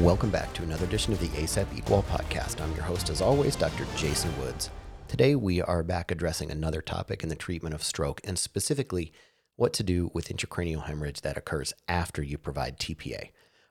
Welcome back to another edition of the ACEP Equal podcast. I'm your host, as always, Dr. Jason Woods. Today, we are back addressing another topic in the treatment of stroke, and specifically what to do with intracranial hemorrhage that occurs after you provide TPA.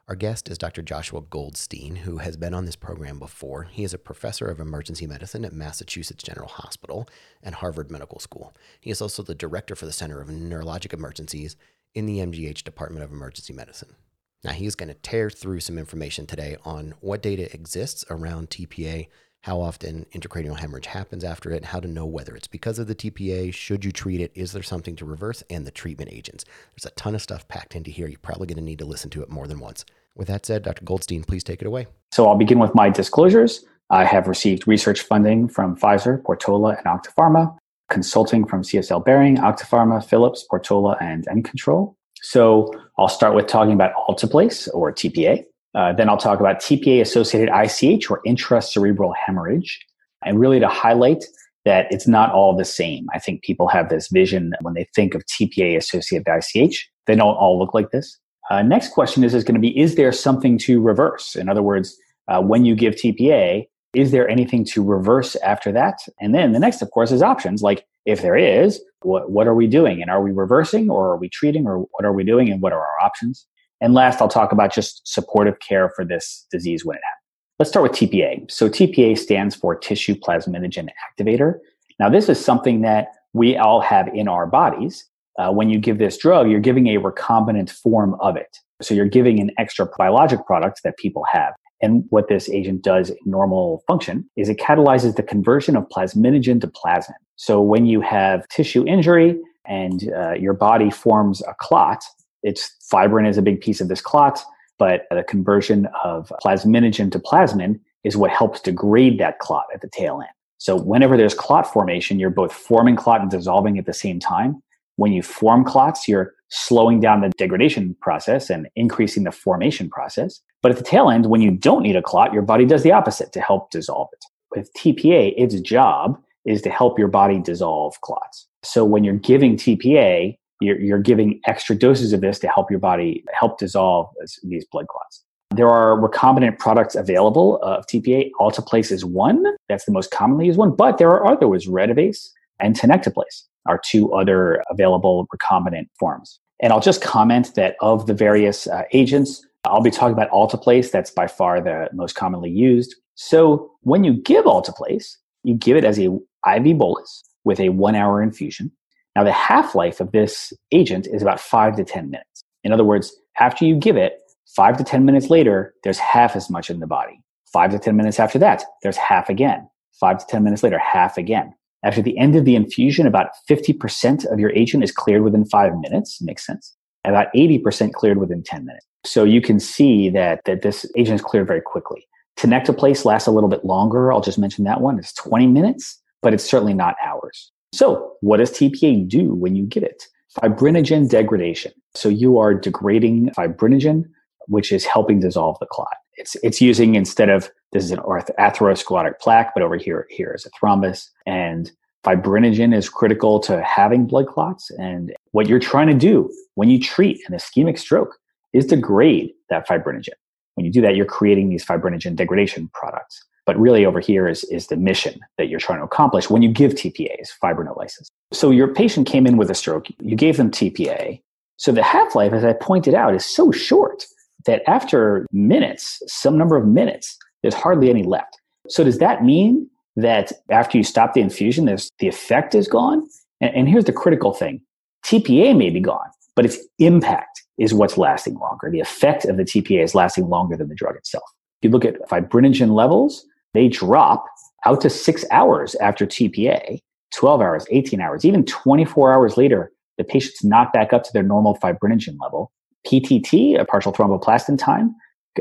Our guest is Dr. Joshua Goldstein, who has been on this program before. He is a professor of emergency medicine at Massachusetts General Hospital and Harvard Medical School. He is also the director for the Center of Neurologic Emergencies in the MGH Department of Emergency Medicine. Now, he's going to tear through some information today on what data exists around TPA, how often intracranial hemorrhage happens after it, how to know whether it's because of the TPA, should you treat it, is there something to reverse, and the treatment agents. There's a ton of stuff packed into here. You're probably going to need to listen to it more than once. With that said, Dr. Goldstein, please take it away. So I'll begin with my disclosures. I have received research funding from Pfizer, Portola, and Octapharma, consulting from CSL Behring, Octapharma, Philips, Portola, and Ncontrol. So I'll start with talking about alteplase or TPA. Uh, then I'll talk about TPA associated ICH or intracerebral hemorrhage. And really to highlight that it's not all the same. I think people have this vision when they think of TPA associated ICH. They don't all look like this. Uh, next question is, is going to be, is there something to reverse? In other words, uh, when you give TPA, is there anything to reverse after that? And then the next, of course, is options. Like if there is, what, what are we doing? And are we reversing or are we treating or what are we doing and what are our options? And last, I'll talk about just supportive care for this disease when it happens. Let's start with TPA. So TPA stands for tissue plasminogen activator. Now, this is something that we all have in our bodies. Uh, when you give this drug, you're giving a recombinant form of it. So you're giving an extra biologic product that people have. And what this agent does in normal function is it catalyzes the conversion of plasminogen to plasmin. So when you have tissue injury and uh, your body forms a clot, it's fibrin is a big piece of this clot, but the conversion of plasminogen to plasmin is what helps degrade that clot at the tail end. So whenever there's clot formation, you're both forming clot and dissolving at the same time. When you form clots, you're slowing down the degradation process and increasing the formation process. But at the tail end, when you don't need a clot, your body does the opposite to help dissolve it. With TPA, its job is to help your body dissolve clots. So when you're giving TPA, you're, you're giving extra doses of this to help your body help dissolve these blood clots. There are recombinant products available of TPA. Alteplase is one. That's the most commonly used one, but there are others, Retavase and Tenecteplase are two other available recombinant forms. And I'll just comment that of the various uh, agents, I'll be talking about alteplase. That's by far the most commonly used. So when you give alteplase, you give it as a IV bolus with a one hour infusion. Now the half-life of this agent is about five to 10 minutes. In other words, after you give it, five to 10 minutes later, there's half as much in the body. Five to 10 minutes after that, there's half again. Five to 10 minutes later, half again. After the end of the infusion, about 50% of your agent is cleared within five minutes. Makes sense. About 80% cleared within 10 minutes. So you can see that, that this agent is cleared very quickly. Tenecteplase lasts a little bit longer. I'll just mention that one. It's 20 minutes, but it's certainly not hours. So what does TPA do when you get it? Fibrinogen degradation. So you are degrading fibrinogen, which is helping dissolve the clot. It's, it's using instead of this is an atherosclerotic plaque, but over here, here is a thrombus. And fibrinogen is critical to having blood clots. And what you're trying to do when you treat an ischemic stroke is degrade that fibrinogen. When you do that, you're creating these fibrinogen degradation products. But really over here is, is the mission that you're trying to accomplish when you give TPAs, fibrinolysis. So your patient came in with a stroke, you gave them TPA. So the half-life, as I pointed out, is so short that after minutes, some number of minutes, there's hardly any left. So does that mean that after you stop the infusion, there's, the effect is gone? And, and here's the critical thing. TPA may be gone, but its impact is what's lasting longer. The effect of the TPA is lasting longer than the drug itself. If you look at fibrinogen levels, they drop out to six hours after TPA, 12 hours, 18 hours, even 24 hours later, the patient's not back up to their normal fibrinogen level. PTT, a partial thromboplastin time,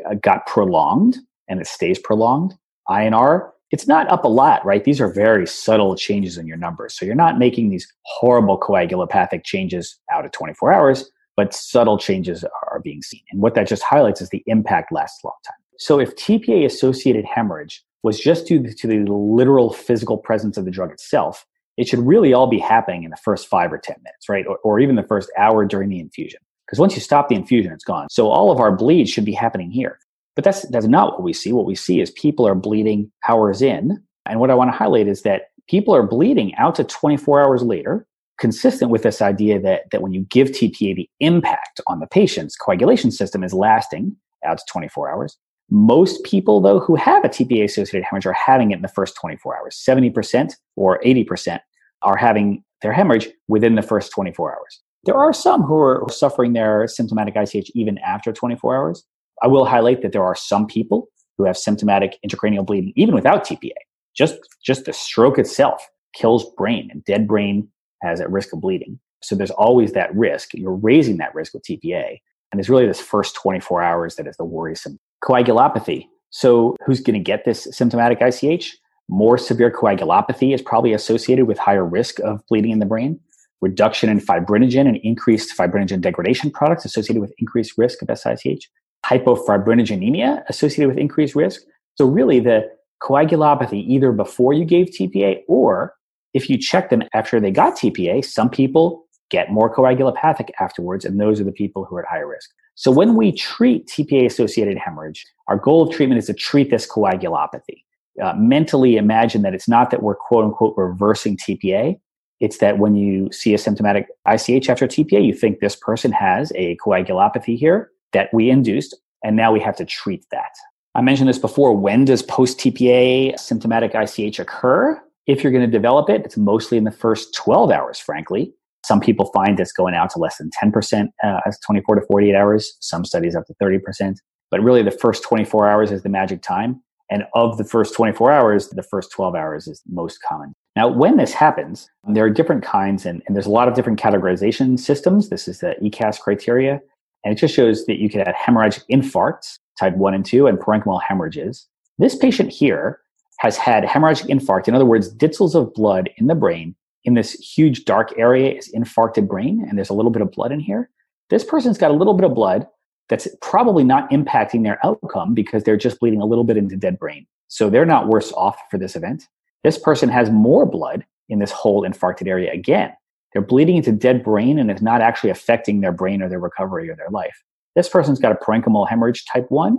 uh, got prolonged and it stays prolonged. INR, it's not up a lot, right? These are very subtle changes in your numbers. So you're not making these horrible coagulopathic changes out of 24 hours, but subtle changes are being seen. And what that just highlights is the impact lasts a long time. So if TPA associated hemorrhage was just due to the literal physical presence of the drug itself, it should really all be happening in the first five or 10 minutes, right? Or, or even the first hour during the infusion. Because once you stop the infusion, it's gone. So all of our bleeds should be happening here. But that's, that's not what we see. What we see is people are bleeding hours in. And what I want to highlight is that people are bleeding out to 24 hours later, consistent with this idea that, that when you give TPA, the impact on the patient's coagulation system is lasting out to 24 hours. Most people, though, who have a TPA associated hemorrhage are having it in the first 24 hours. 70% or 80% are having their hemorrhage within the first 24 hours. There are some who are suffering their symptomatic ICH even after 24 hours. I will highlight that there are some people who have symptomatic intracranial bleeding even without TPA. Just, just the stroke itself kills brain, and dead brain has at risk of bleeding. So there's always that risk. You're raising that risk with TPA. And it's really this first 24 hours that is the worrisome. Coagulopathy. So who's going to get this symptomatic ICH? More severe coagulopathy is probably associated with higher risk of bleeding in the brain. Reduction in fibrinogen and increased fibrinogen degradation products associated with increased risk of SICH. Hypofibrinogenemia associated with increased risk. So really the coagulopathy either before you gave TPA or if you check them after they got TPA, some people get more coagulopathic afterwards, and those are the people who are at higher risk. So when we treat TPA associated hemorrhage, our goal of treatment is to treat this coagulopathy. Uh, mentally imagine that it's not that we're quote unquote reversing TPA. It's that when you see a symptomatic ICH after TPA, you think this person has a coagulopathy here that we induced, and now we have to treat that. I mentioned this before. When does post TPA symptomatic ICH occur? If you're going to develop it, it's mostly in the first 12 hours, frankly. Some people find this going out to less than 10% uh, as 24 to 48 hours, some studies up to 30%. But really, the first 24 hours is the magic time. And of the first 24 hours, the first 12 hours is most common. Now, when this happens, there are different kinds, and, and there's a lot of different categorization systems. This is the ECASS criteria. And it just shows that you can have hemorrhagic infarcts, type 1 and 2, and parenchymal hemorrhages. This patient here has had hemorrhagic infarct, in other words, ditzels of blood in the brain in this huge dark area is infarcted brain, and there's a little bit of blood in here. This person's got a little bit of blood that's probably not impacting their outcome because they're just bleeding a little bit into dead brain. So they're not worse off for this event. This person has more blood in this whole infarcted area again. They're bleeding into dead brain and it's not actually affecting their brain or their recovery or their life. This person's got a parenchymal hemorrhage type 1.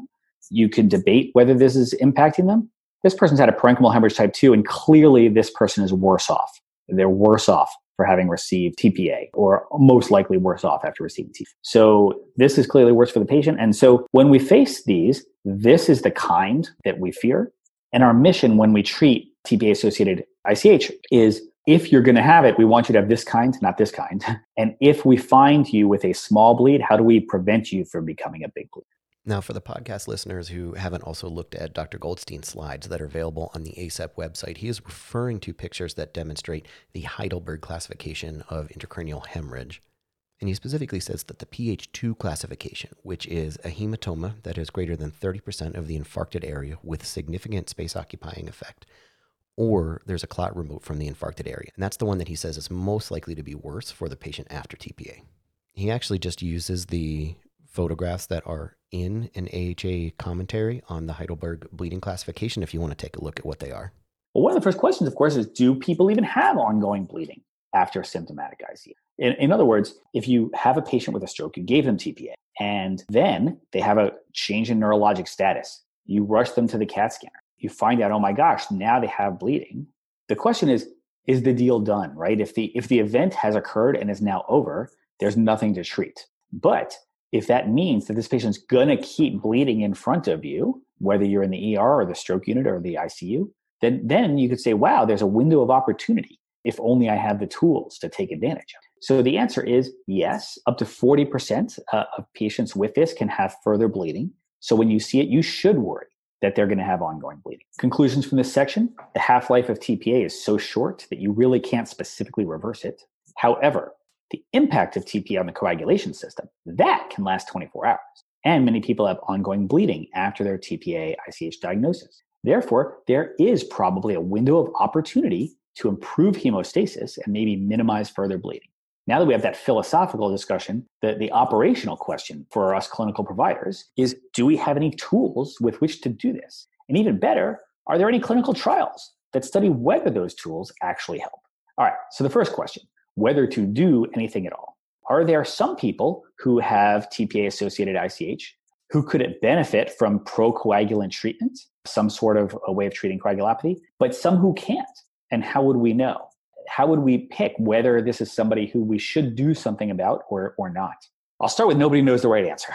You can debate whether this is impacting them. This person's had a parenchymal hemorrhage type 2, and clearly this person is worse off. They're worse off for having received TPA, or most likely worse off after receiving TPA. So this is clearly worse for the patient. And so when we face these, this is the kind that we fear. And our mission when we treat TPA associated ICH is if you're going to have it, we want you to have this kind, not this kind. And if we find you with a small bleed, how do we prevent you from becoming a big bleed? Now, for the podcast listeners who haven't also looked at Dr. Goldstein's slides that are available on the ACEP website, he is referring to pictures that demonstrate the Heidelberg classification of intracranial hemorrhage. And he specifically says that the PH2 classification, which is a hematoma that is greater than 30% of the infarcted area with significant space occupying effect, or there's a clot removed from the infarcted area. And that's the one that he says is most likely to be worse for the patient after TPA. He actually just uses the photographs that are in an AHA commentary on the Heidelberg bleeding classification if you want to take a look at what they are. Well, one of the first questions, of course, is do people even have ongoing bleeding after symptomatic ICH? In, in other words, if you have a patient with a stroke, you gave them TPA, and then they have a change in neurologic status, you rush them to the CAT scanner you find out, oh my gosh, now they have bleeding. The question is, is the deal done, right? If the if the event has occurred and is now over, there's nothing to treat. But if that means that this patient's gonna keep bleeding in front of you, whether you're in the ER or the stroke unit or the ICU, then then you could say, wow, there's a window of opportunity if only I have the tools to take advantage of. So the answer is yes, up to 40% uh, of patients with this can have further bleeding. So when you see it, you should worry that they're going to have ongoing bleeding. Conclusions from this section the half life of TPA is so short that you really can't specifically reverse it. However, the impact of TPA on the coagulation system, that can last 24 hours. And many people have ongoing bleeding after their TPA ICH diagnosis. Therefore, there is probably a window of opportunity to improve hemostasis and maybe minimize further bleeding. Now that we have that philosophical discussion, the, the operational question for us clinical providers is do we have any tools with which to do this? And even better, are there any clinical trials that study whether those tools actually help? All right, so the first question whether to do anything at all. Are there some people who have TPA associated ICH who could it benefit from procoagulant treatment, some sort of a way of treating coagulopathy, but some who can't. And how would we know? How would we pick whether this is somebody who we should do something about or, or not? I'll start with nobody knows the right answer.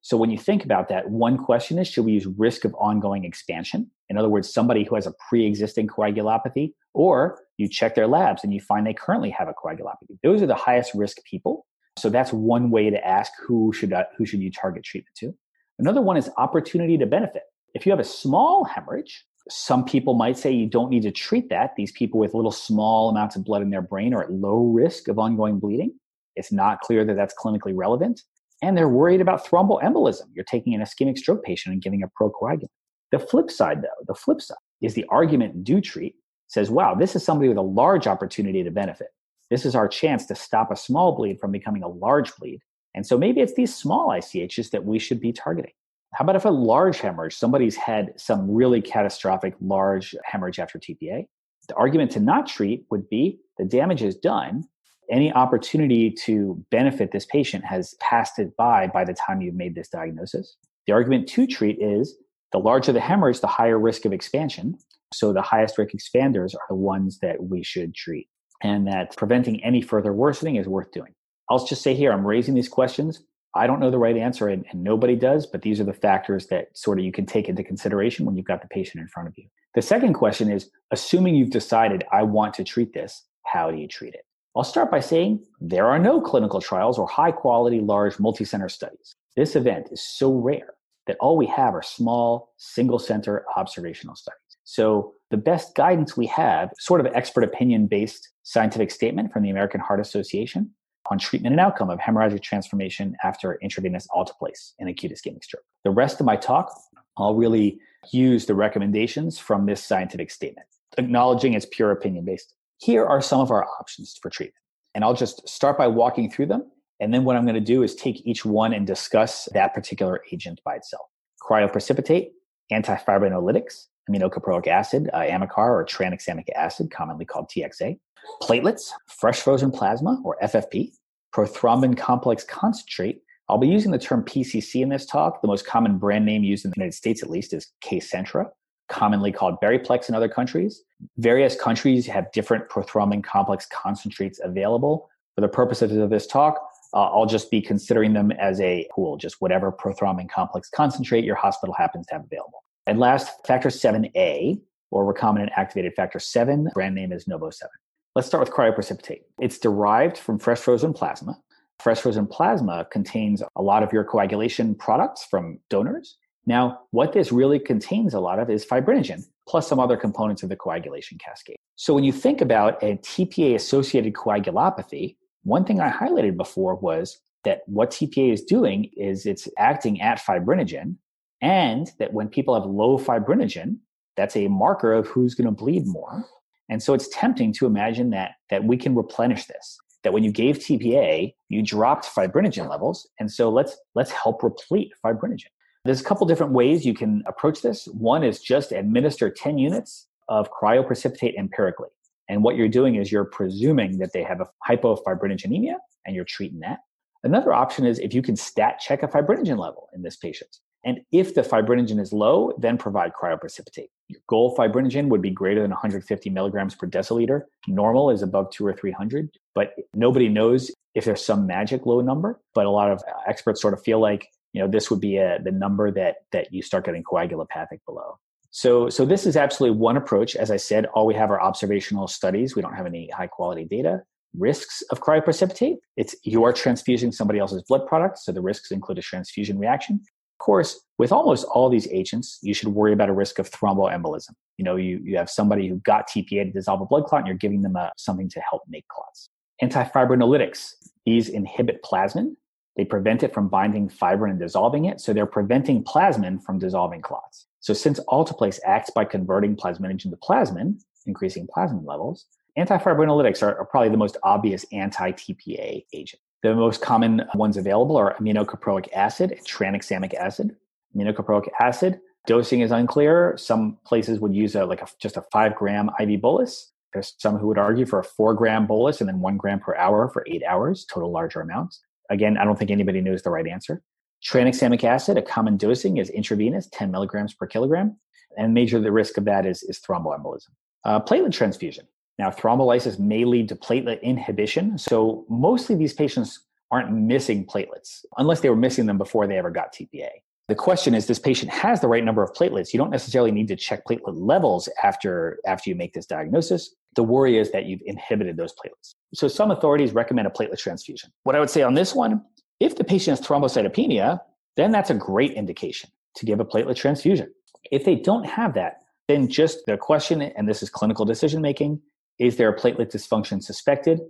So when you think about that, one question is should we use risk of ongoing expansion? In other words, somebody who has a pre-existing coagulopathy, or you check their labs and you find they currently have a coagulopathy. Those are the highest risk people. So that's one way to ask who should uh, who should you target treatment to. Another one is opportunity to benefit. If you have a small hemorrhage, some people might say you don't need to treat that. These people with little small amounts of blood in their brain are at low risk of ongoing bleeding. It's not clear that that's clinically relevant and they're worried about thromboembolism. You're taking an ischemic stroke patient and giving a procoagulant. The flip side, though, the flip side is the argument do treat says, wow, this is somebody with a large opportunity to benefit. This is our chance to stop a small bleed from becoming a large bleed. And so maybe it's these small ICHs that we should be targeting. How about if a large hemorrhage, somebody's had some really catastrophic large hemorrhage after TPA? The argument to not treat would be the damage is done, any opportunity to benefit this patient has passed it by by the time you've made this diagnosis. The argument to treat is the larger the hemorrhage, the higher risk of expansion. So the highest risk expanders are the ones that we should treat, and that preventing any further worsening is worth doing. I'll just say here, I'm raising these questions. I don't know the right answer, and, and nobody does, but these are the factors that sort of you can take into consideration when you've got the patient in front of you. The second question is assuming you've decided, I want to treat this, how do you treat it? I'll start by saying there are no clinical trials or high quality, large multi-center studies. This event is so rare that all we have are small, single center observational studies. So the best guidance we have, sort of expert opinion based scientific statement from the American Heart Association on treatment and outcome of hemorrhagic transformation after intravenous alteplase in acute ischemic stroke. The rest of my talk, I'll really use the recommendations from this scientific statement, acknowledging it's pure opinion based here are some of our options for treatment. And I'll just start by walking through them. And then what I'm going to do is take each one and discuss that particular agent by itself. Cryoprecipitate, antifibrinolytics, aminocaproic acid, uh, Amicar or tranexamic acid, commonly called TXA, platelets, fresh frozen plasma or FFP, prothrombin complex concentrate. I'll be using the term PCC in this talk. The most common brand name used in the United States, at least, is Kcentra commonly called Beriplex in other countries. Various countries have different prothrombin complex concentrates available. For the purposes of this talk, uh, I'll just be considering them as a pool, just whatever prothrombin complex concentrate your hospital happens to have available. And last, factor 7A, or recombinant activated factor 7, brand name is NovoSeven. Let's start with cryoprecipitate. It's derived from fresh frozen plasma. Fresh frozen plasma contains a lot of your coagulation products from donors now, what this really contains a lot of is fibrinogen, plus some other components of the coagulation cascade. So when you think about a TPA associated coagulopathy, one thing I highlighted before was that what TPA is doing is it's acting at fibrinogen, and that when people have low fibrinogen, that's a marker of who's going to bleed more. And so it's tempting to imagine that, that we can replenish this. That when you gave TPA, you dropped fibrinogen levels. And so let's, let's help replete fibrinogen. There's a couple different ways you can approach this. One is just administer 10 units of cryoprecipitate empirically. And what you're doing is you're presuming that they have a hypofibrinogenemia and you're treating that. Another option is if you can stat check a fibrinogen level in this patient. And if the fibrinogen is low, then provide cryoprecipitate. Your goal fibrinogen would be greater than 150 milligrams per deciliter. Normal is above two or 300, but nobody knows if there's some magic low number. But a lot of uh, experts sort of feel like you know this would be a, the number that that you start getting coagulopathic below so so this is absolutely one approach as i said all we have are observational studies we don't have any high quality data risks of cryoprecipitate it's you are transfusing somebody else's blood product so the risks include a transfusion reaction course with almost all these agents you should worry about a risk of thromboembolism you know you, you have somebody who got tpa to dissolve a blood clot and you're giving them a, something to help make clots antifibrinolytics these inhibit plasmin they prevent it from binding fibrin and dissolving it. So they're preventing plasmin from dissolving clots. So since alteplase acts by converting plasminogen to plasmin, increasing plasmin levels, antifibrinolytics are, are probably the most obvious anti-TPA agent. The most common ones available are aminocaproic acid and tranexamic acid. Aminocaproic acid dosing is unclear. Some places would use a, like a, just a five gram IV bolus. There's some who would argue for a four gram bolus and then one gram per hour for eight hours, total larger amounts. Again, I don't think anybody knows the right answer. Tranexamic acid, a common dosing is intravenous, 10 milligrams per kilogram, and major the risk of that is, is thromboembolism. Uh, platelet transfusion. Now, thrombolysis may lead to platelet inhibition. So, mostly these patients aren't missing platelets unless they were missing them before they ever got TPA. The question is this patient has the right number of platelets. You don't necessarily need to check platelet levels after, after you make this diagnosis. The worry is that you've inhibited those platelets. So, some authorities recommend a platelet transfusion. What I would say on this one if the patient has thrombocytopenia, then that's a great indication to give a platelet transfusion. If they don't have that, then just the question, and this is clinical decision making, is there a platelet dysfunction suspected?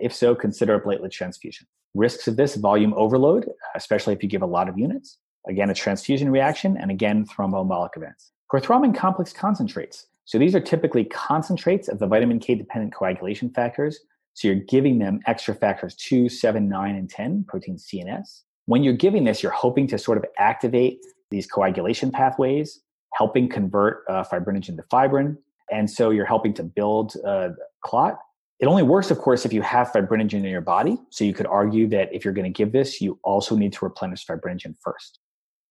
If so, consider a platelet transfusion. Risks of this volume overload, especially if you give a lot of units. Again, a transfusion reaction, and again, thromboembolic events. Prothrombin complex concentrates. So these are typically concentrates of the vitamin K dependent coagulation factors. So you're giving them extra factors 2, 7, 9, and 10, protein C and S. When you're giving this, you're hoping to sort of activate these coagulation pathways, helping convert uh, fibrinogen to fibrin, and so you're helping to build a clot. It only works, of course, if you have fibrinogen in your body. So you could argue that if you're going to give this, you also need to replenish fibrinogen first.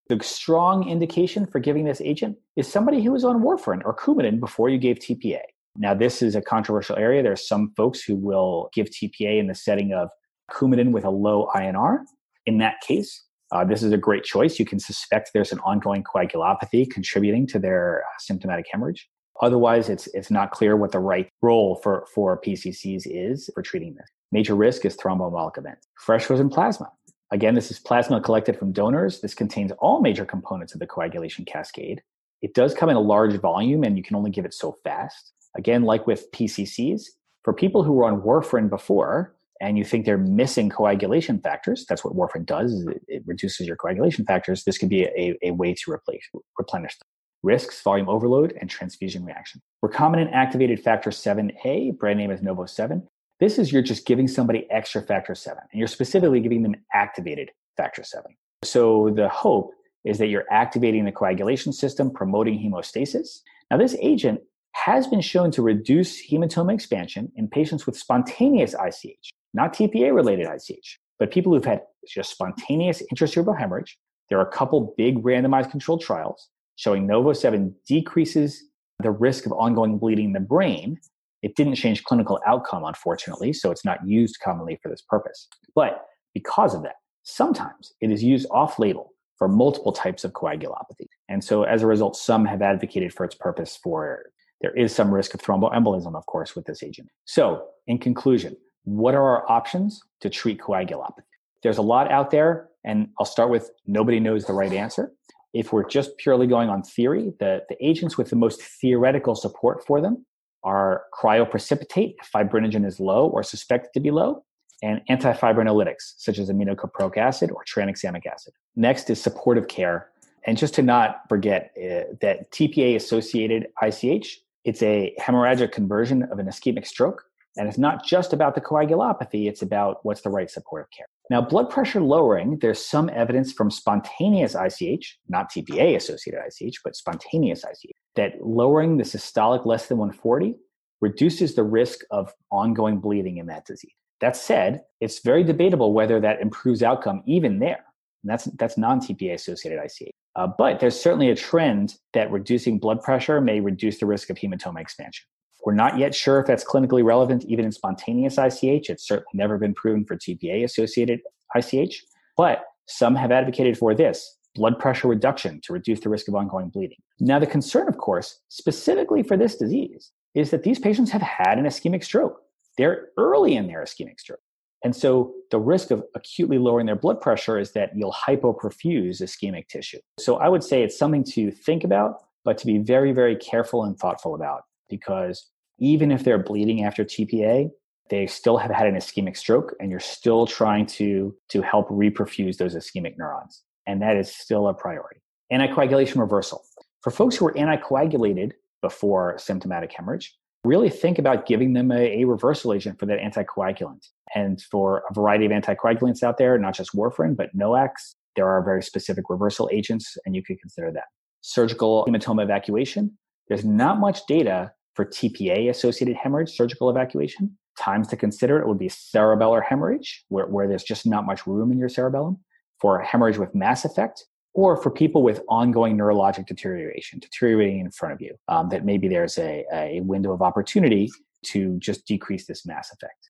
The strong indication for giving this agent is somebody who was on warfarin or Coumadin before you gave TPA. Now, this is a controversial area. There are some folks who will give TPA in the setting of Coumadin with a low INR. In that case, uh, this is a great choice. You can suspect there's an ongoing coagulopathy contributing to their uh, symptomatic hemorrhage. Otherwise, it's, it's not clear what the right role for, for PCCs is for treating this. Major risk is thromboembolic events. Fresh frozen plasma. Again, this is plasma collected from donors. This contains all major components of the coagulation cascade. It does come in a large volume and you can only give it so fast. Again, like with PCCs, for people who were on warfarin before and you think they're missing coagulation factors, that's what warfarin does, it, reduces your coagulation factors. This could be a, a way to replace, replenish them risks, volume overload, and transfusion reaction. Recombinant activated factor 7A, brand name is NovoSeven. This is you're just giving somebody extra factor 7, and you're specifically giving them activated factor 7. So the hope is that you're activating the coagulation system, promoting hemostasis. Now, this agent has been shown to reduce hematoma expansion in patients with spontaneous ICH, not TPA related ICH, but people who've had just spontaneous intracerebral hemorrhage. There are a couple big randomized controlled trials showing NovoSeven decreases the risk of ongoing bleeding in the brain. It didn't change clinical outcome, unfortunately, so it's not used commonly for this purpose. But because of that, sometimes it is used off label for multiple types of coagulopathy. And so as a result, some have advocated for its purpose for there is some risk of thromboembolism, of course, with this agent. So, in conclusion, what are our options to treat coagulopathy? There's a lot out there, and I'll start with nobody knows the right answer if we're just purely going on theory, the, the agents with the most theoretical support for them are cryoprecipitate if fibrinogen is low or suspected to be low, and antifibrinolytics such as aminocaproic acid or tranexamic acid. Next is supportive care. And just to not forget uh, that TPA associated ICH, it's a hemorrhagic conversion of an ischemic stroke. And it's not just about the coagulopathy, it's about what's the right supportive care. Now, blood pressure lowering, there's some evidence from spontaneous ICH, not TPA associated ICH, but spontaneous ICH, that lowering the systolic less than 140 reduces the risk of ongoing bleeding in that disease. That said, it's very debatable whether that improves outcome even there. And that's, that's non TPA associated ICH. Uh, but there's certainly a trend that reducing blood pressure may reduce the risk of hematoma expansion. We're not yet sure if that's clinically relevant even in spontaneous ICH. It's certainly never been proven for TPA associated ICH, but some have advocated for this blood pressure reduction to reduce the risk of ongoing bleeding. Now, the concern, of course, specifically for this disease, is that these patients have had an ischemic stroke. They're early in their ischemic stroke. And so the risk of acutely lowering their blood pressure is that you'll hypoperfuse ischemic tissue. So I would say it's something to think about, but to be very, very careful and thoughtful about because even if they're bleeding after TPA, they still have had an ischemic stroke and you're still trying to, to help reperfuse those ischemic neurons. And that is still a priority. Anticoagulation reversal. For folks who are anticoagulated before symptomatic hemorrhage, really think about giving them a, a reversal agent for that anticoagulant. And for a variety of anticoagulants out there, not just warfarin, but NOACs, there are very specific reversal agents, and you could consider that. Surgical hematoma evacuation. There's not much data for TPA associated hemorrhage, surgical evacuation, times to consider it would be cerebellar hemorrhage, where, where there's just not much room in your cerebellum. for hemorrhage with mass effect or for people with ongoing neurologic deterioration, deteriorating in front of you, um, that maybe there's a, a window of opportunity to just decrease this mass effect.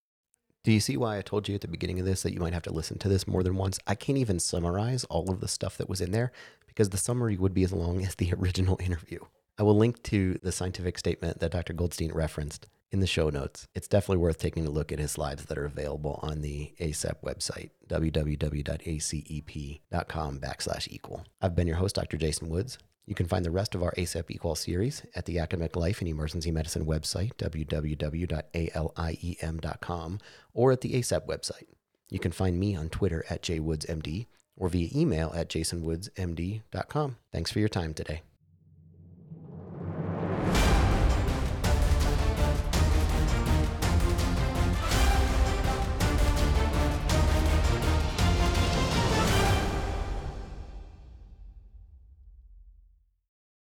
Do you see why I told you at the beginning of this that you might have to listen to this more than once? I can't even summarize all of the stuff that was in there because the summary would be as long as the original interview. I will link to the scientific statement that Dr. Goldstein referenced in the show notes. It's definitely worth taking a look at his slides that are available on the ACEP website, www.acep.com backslash equal. I've been your host, Dr. Jason Woods. You can find the rest of our ACEP Equal series at the Academic Life and Emergency Medicine website, www.aliem.com, or at the ACEP website. You can find me on Twitter at jwoodsmd or via email at jasonwoodsmd.com. Thanks for your time today.